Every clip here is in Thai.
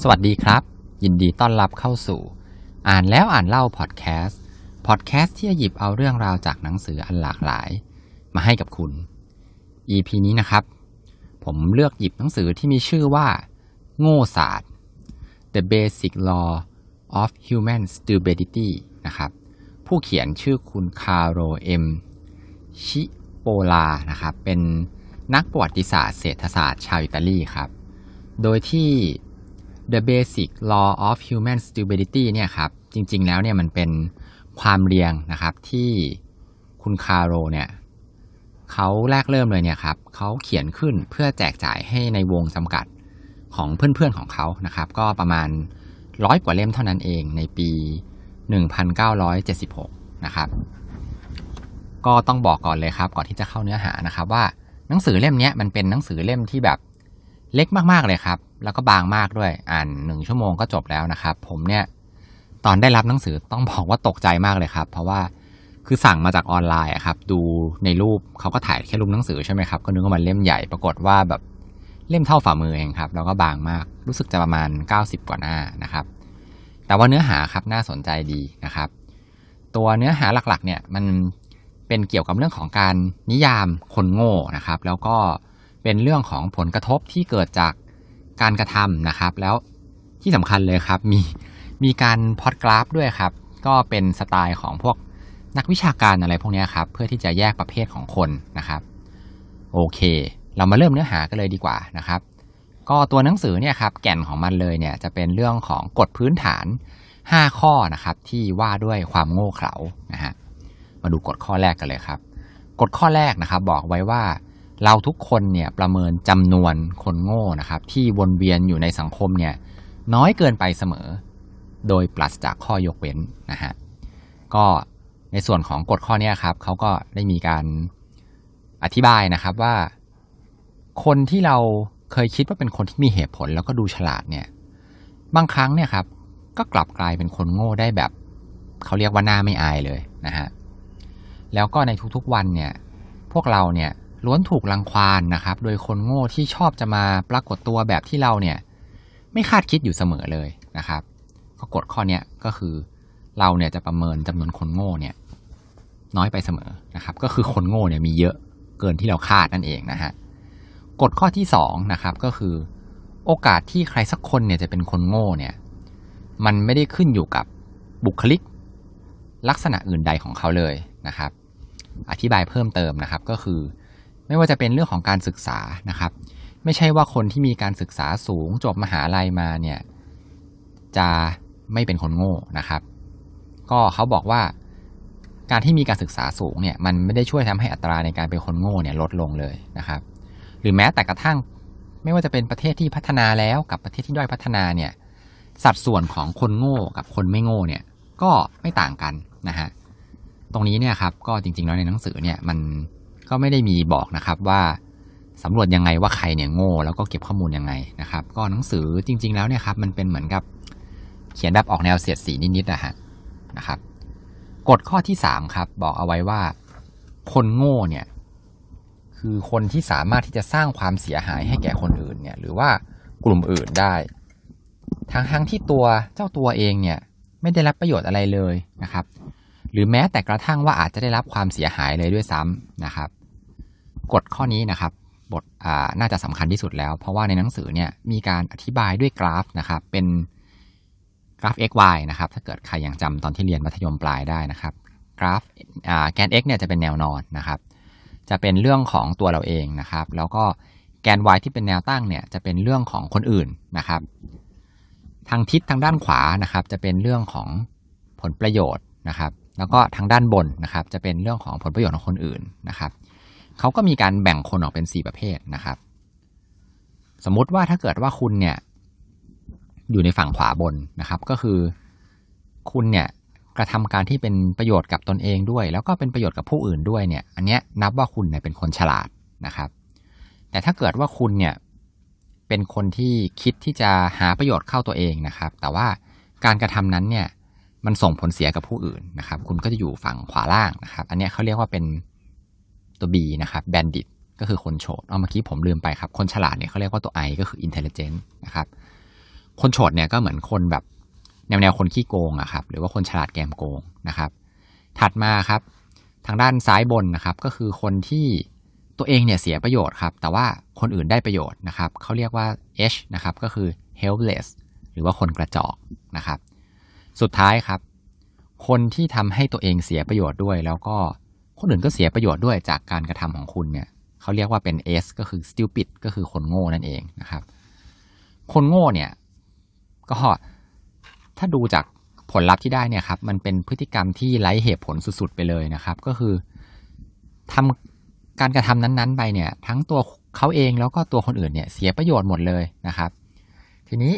สวัสดีครับ ยินดีต้อนรับเข้าสู่ อ่านแล้วอ่านเล่าพอดแคสต์พอดแคสต์ที่จะหยิบเอาเรื่องราวจากหนังสืออันหลากหลาย มาให้กับคุณ EP นี้นะครับ ผมเลือกหยิบหนังสือที่มีชื่อว่า โง่ศาสตร์ The Basic Law of Human Stupidity นะครับ ผู้เขียนชื่อคุณคาร์โลเอ็มชิโปลานะครับเป็นนักประวัติศาสตร์เศรษฐศาสตร์ชาวอิตาลีครับ โดยที่ The Basic Law of Human Stupidity เนี่ยครับจริง ๆ แล้วเนี่ยมันเป็นความเรียงนะครับที่คุณคาร์โรเนี่ยเขาแรกเริ่มเลยเนี่ยครับเขาเขียนขึ้นเพื่อแจกจ่ายให้ในวงจำกัดของเพื่อนๆของเขานะครับ ก็ประมาณร้อยกว่าเล่มเท่านั้นเองในปี 1976 นะครับ ก็ต้องบอกก่อนเลยครับ ก่อนที่จะเข้าเนื้อหานะครับ ว่าหนังสือเล่มนี้มันเป็นหนังสือเล่มที่แบบ เล็กมากๆเลยครับ แล้วก็บางมากด้วย อ่านหนึ่งชั่วโมงก็จบแล้วนะครับ ผมเนี่ยตอนได้รับหนังสือต้องบอกว่าตกใจมากเลยครับ เพราะว่าคือสั่งมาจากออนไลน์ครับ ดูในรูปเขาก็ถ่ายแค่รูปหนังสือใช่ไหมครับ ก็นึกว่ามันเล่มใหญ่ปรากฏว่าแบบเล่มเท่าฝ่ามือเองครับ แล้วก็บางมาก รู้สึกจะประมาณ 90 กว่าหน้านะครับ แต่ว่าเนื้อหาครับน่าสนใจดีนะครับ ตัวเนื้อหาหลักๆ เนี่ยมันเป็นเกี่ยวกับเรื่องของการนิยามคนโง่นะครับ แล้วก็ เป็นเรื่องของผลกระทบที่เกิดจากการกระทำนะครับ แล้วที่สำคัญเลยครับ มีมีการพอดกราฟด้วยครับ ก็เป็นสไตล์ของพวกนักวิชาการอะไรพวกนี้ครับ เพื่อที่จะแยกประเภทของคนนะครับ โอเค เรามาเริ่มเนื้อหากันเลยดีกว่านะครับ ก็ตัวหนังสือเนี่ยครับ แก่นของมันเลยเนี่ยจะเป็นเรื่องของกฎพื้นฐาน 5 ข้อนะครับ ที่ว่าด้วยความโง่เขลานะฮะมาดูกฎข้อแรกกันเลยครับ กฎข้อแรกนะครับ บอกไว้ว่า เราทุกคนเนี่ยประเมินจำนวนคนโง่นะครับ ที่วนเวียนอยู่ในสังคมเนี่ยน้อยเกินไปเสมอ โดยปราศจากข้อยกเว้นนะฮะก็ในส่วนของกฎข้อนี้ครับเขาก็ได้มีการอธิบายนะครับว่า คนที่เราเคยคิดว่าเป็นคนที่มีเหตุผลแล้วก็ดูฉลาดเนี่ย บางครั้งเนี่ยครับ ก็กลับกลายเป็นคนโง่ได้แบบ เขาเรียกว่าหน้าไม่อายเลยนะฮะแล้วก็ในทุกๆวันเนี่ย พวกเราเนี่ย ล้วนถูกรังควานนะครับ โดยคนโง่ที่ชอบจะมาปรากฏตัวแบบที่เราเนี่ย ไม่คาดคิดอยู่เสมอเลยนะครับ ก็กฎข้อนี้ก็คือเราเนี่ยจะประเมินจำนวนคนโง่เนี่ยน้อยไปเสมอนะครับ ก็คือคนโง่เนี่ยมีเยอะเกินที่เราคาดนั่นเองนะฮะกฎข้อที่สองนะครับก็คือ โอกาสที่ใครสักคนเนี่ยจะเป็นคนโง่เนี่ยมันไม่ได้ขึ้นอยู่กับบุคลิก ลักษณะอื่นใดของเขาเลยนะครับ อธิบายเพิ่มเติมนะครับก็คือ ไม่ว่าจะเป็นเรื่องของการศึกษานะครับ ไม่ใช่ว่าคนที่มีการศึกษาสูงจบมหาลัยมาเนี่ยจะไม่เป็นคนโง่นะครับ ก็เขาบอกว่าการที่มีการศึกษาสูงเนี่ยมันไม่ได้ช่วยทำให้อัตราในการเป็นคนโง่เนี่ยลดลงเลยนะครับ หรือแม้แต่กระทั่งไม่ว่าจะเป็นประเทศที่พัฒนาแล้วกับประเทศที่ด้อยพัฒนาเนี่ยสัดส่วนของคนโง่กับคนไม่โง่เนี่ยก็ไม่ต่างกันนะฮะตรงนี้เนี่ยครับก็จริงๆแล้วในหนังสือเนี่ยมัน ก็ไม่ได้มีบอกนะครับว่าสำรวจยังไงว่าใครเนี่ยโง่แล้วก็เก็บข้อมูลยังไงนะครับ ก็หนังสือจริง ๆ แล้วเนี่ยครับมันเป็นเหมือนกับเขียนแบบออกแนวเสียดสีนิดๆนะฮะนะครับกฎข้อที่สามครับ บอกเอาไว้ว่า คนโง่เนี่ย คือคนที่สามารถที่จะสร้างความเสียหายให้แก่คนอื่นเนี่ย หรือว่ากลุ่มอื่นได้ทั้งทั้งที่ตัวเจ้าตัวเองเนี่ย ไม่ได้รับประโยชน์อะไรเลยนะครับ หรือแม้แต่กระทั่งว่าอาจจะได้รับความเสียหายเลยด้วยซ้ำนะครับ กฎข้อนี้นะครับบทน่าจะสำคัญที่สุดแล้ว เพราะว่าในหนังสือเนี่ยมีการอธิบายด้วยกราฟนะครับ เป็นกราฟ x y นะครับ ถ้าเกิดใครยังจำตอนที่เรียนมัธยมปลายได้นะครับ กราฟแกน x เนี่ยจะเป็นแนวนอนนะครับ จะเป็นเรื่องของตัวเราเองนะครับ แล้วก็แกน y ที่เป็นแนวตั้งเนี่ยจะเป็นเรื่องของคนอื่นนะครับ ทางทิศทางด้านขวานะครับ จะเป็นเรื่องของผลประโยชน์นะครับ แล้วก็ทางด้านบนนะครับ จะเป็นเรื่องของผลประโยชน์ของคนอื่นนะครับ เขาก็มีการแบ่งคนออกเป็นสี่ประเภทนะครับ สมมุติว่าถ้าเกิดว่าคุณเนี่ย อยู่ในฝั่งขวาบนนะครับ ก็คือ คุณเนี่ยกระทำการที่เป็นประโยชน์กับตนเองด้วย แล้วก็เป็นประโยชน์กับผู้อื่นด้วยเนี่ย อันเนี้ยนับว่าคุณเนี่ยเป็นคนฉลาดนะครับ แต่ถ้าเกิดว่าคุณเนี่ยเป็นคนที่คิดที่จะหาประโยชน์เข้าตัวเองนะครับ แต่ว่าการกระทำนั้นเนี่ยมันส่งผลเสียกับผู้อื่นนะครับ คุณก็จะอยู่ฝั่งขวาล่างนะครับ อันเนี้ยเขาเรียกว่าเป็น ตัว B นะครับ bandit ก็คือคนโฉดเอาเมื่อกี้ผมลืมไปครับ คนฉลาดเนี่ยเขาเรียกว่าตัว I ก็คือ intelligent นะครับ คนโฉดเนี่ยก็เหมือนคนแบบแนวแนวคนขี้โกงอะครับ หรือว่าคนฉลาดแกมโกงนะครับ ถัดมาครับ ทางด้านซ้ายบนนะครับ ก็คือคนที่ตัวเองเนี่ยเสียประโยชน์ครับ แต่ว่าคนอื่นได้ประโยชน์นะครับ เขาเรียกว่า H นะครับ ก็คือ helpless หรือว่าคนกระจอกนะครับ สุดท้ายครับ คนที่ทำให้ตัวเองเสียประโยชน์ด้วย แล้วก็ คนอื่นก็เสียประโยชน์ด้วยจากการกระทำของคุณเนี่ยเขาเรียกว่าเป็น S ก็คือ stupid ก็คือคนโง่นั่นเองนะครับ คนโง่เนี่ย ก็ถ้าดูจากผลลัพธ์ที่ได้เนี่ยครับ มันเป็นพฤติกรรมที่ไร้เหตุผลสุดๆไปเลยนะครับ ก็คือทำการกระทำนั้นๆ ไปเนี่ย ทั้งตัวเขาเองแล้วก็ตัวคนอื่นเนี่ย เสียประโยชน์หมดเลยนะครับ ทีนี้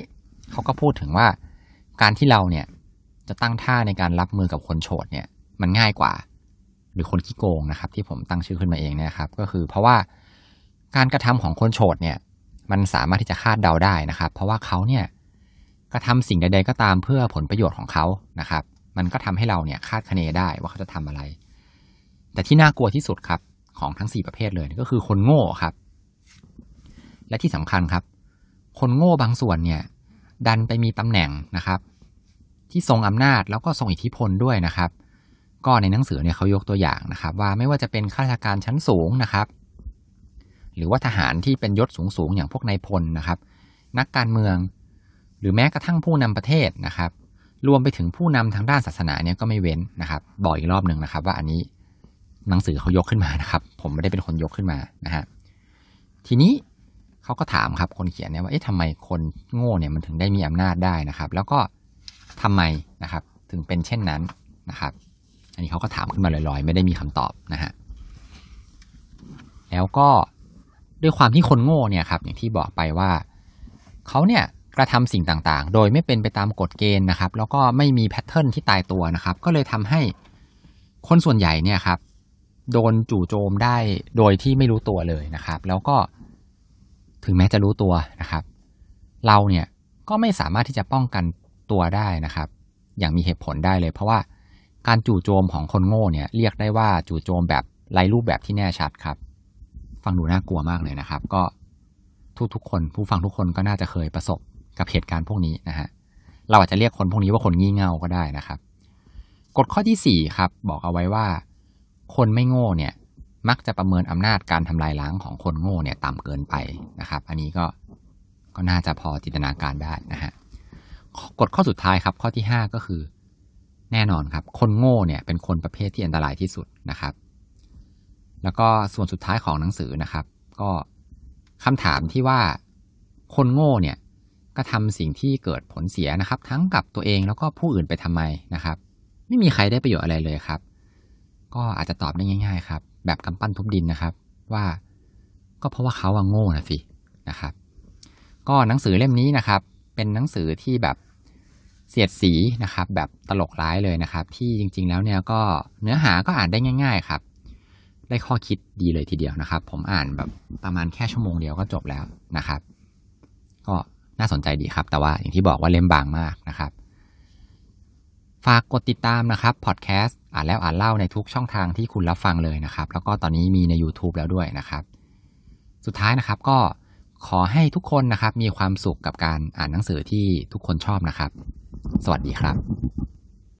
เขาก็พูดถึงว่า การที่เราเนี่ยจะตั้งท่าในการรับมือกับคนโฉดเนี่ย มันง่ายกว่า หรือคนขี้โกงนะครับ ที่ผมตั้งชื่อขึ้นมาเองเนี่ยครับ ก็คือเพราะว่าการกระทำของคนโฉดเนี่ยมันสามารถที่จะคาดเดาได้นะครับ เพราะว่าเขาเนี่ยกระทำสิ่งใดๆก็ตามเพื่อผลประโยชน์ของเขานะครับ มันก็ทำให้เราเนี่ยคาดคะเนได้ว่าเขาจะทำอะไร แต่ที่น่ากลัวที่สุดครับของทั้งสี่ประเภทเลยก็คือคนโง่ครับ และที่สำคัญครับ คนโง่บางส่วนเนี่ย ดันไปมีตำแหน่งนะครับ ที่ทรงอำนาจแล้วก็ทรงอิทธิพลด้วยนะครับ ก็ในหนังสือเนี่ยเขายกตัวอย่างนะครับ ว่าไม่ว่าจะเป็นข้าราชการชั้นสูงนะครับ หรือว่าทหารที่เป็นยศสูงๆอย่างพวกนายพลนะครับ นักการเมือง หรือแม้กระทั่งผู้นำประเทศนะครับ รวมไปถึงผู้นำทางด้านศาสนาเนี่ยก็ไม่เว้นนะครับ บอกอีกรอบหนึ่งนะครับ ว่าอันนี้หนังสือเขายกขึ้นมานะครับ ผมไม่ได้เป็นคนยกขึ้นมานะฮะทีนี้เขาก็ถามครับคนเขียนเนี่ยว่าเอ๊ะทำไมคนโง่เนี่ยมันถึงได้มีอำนาจได้นะครับ แล้วก็ทำไมนะครับ ถึงเป็นเช่นนั้นนะครับ อันนี้เขาก็ถามขึ้นมาลอยๆ ไม่ได้มีคำตอบนะฮะแล้วก็ด้วยความที่คนโง่เนี่ยครับ อย่างที่บอกไปว่าเขาเนี่ยกระทำสิ่งต่างๆ โดยไม่เป็นไปตามกฎเกณฑ์นะครับ แล้วก็ไม่มีแพทเทิร์นที่ตายตัวนะครับ ก็เลยทำให้คนส่วนใหญ่เนี่ยครับ โดนจู่โจมได้โดยที่ไม่รู้ตัวเลยนะครับ แล้วก็ถึงแม้จะรู้ตัวนะครับ เราเนี่ยก็ไม่สามารถที่จะป้องกันตัวได้นะครับ อย่างมีเหตุผลได้เลย เพราะว่า การจู่โจมของคนโง่เนี่ยเรียกได้ว่าจู่โจมแบบไร้รูปแบบที่แน่ชัดครับ ฟังดูน่ากลัวมากเลยนะครับ ก็ทุกๆคนผู้ฟังทุกคนก็น่าจะเคยประสบกับเหตุการณ์พวกนี้นะฮะเราอาจจะเรียกคนพวกนี้ว่าคนงี่เง่าก็ได้นะครับ กฎข้อที่สี่ครับ บอกเอาไว้ว่า คนไม่โง่เนี่ย มักจะประเมินอำนาจการทำลายล้างของคนโง่เนี่ยต่ำเกินไปนะครับ อันนี้ก็ก็น่าจะพอจินตนาการได้นะฮะกฎข้อสุดท้ายครับ ข้อที่ห้าก็คือ แน่นอนครับ คนโง่เนี่ยเป็นคนประเภทที่อันตรายที่สุดนะครับ แล้วก็ส่วนสุดท้ายของหนังสือนะครับ ก็คำถามที่ว่าคนโง่เนี่ยก็ทำสิ่งที่เกิดผลเสียนะครับ ทั้งกับตัวเองแล้วก็ผู้อื่นไปทำไมนะครับ ไม่มีใครได้ประโยชน์อะไรเลยครับ ก็อาจจะตอบได้ง่าย ๆ ครับ แบบกำปั้นทุบดินนะครับ ว่าก็เพราะว่าเขาอะโง่นะสินะครับ ก็หนังสือเล่มนี้นะครับ เป็นหนังสือที่แบบ เสียดสีนะครับแบบตลกร้ายเลยนะครับ ที่จริง ๆ แล้วเนี่ยก็เนื้อหาก็อ่านได้ง่าย ๆ ครับ ได้ข้อคิดดีเลยทีเดียวนะครับ ผมอ่านแบบประมาณแค่ชั่วโมงเดียวก็จบแล้วนะครับ ก็น่าสนใจดีครับ แต่ว่าอย่างที่บอกว่าเล่มบางมากนะครับ ฝากกดติดตามนะครับพอดแคสต์อ่านแล้วอ่านเล่าในทุกช่องทางที่คุณรับฟังเลยนะครับ แล้วก็ตอนนี้มีใน YouTube แล้วด้วยนะครับ สุดท้ายนะครับก็ขอให้ทุกคนนะครับมีความสุขกับการอ่านหนังสือที่ทุกคนชอบนะครับ สวัสดีครับ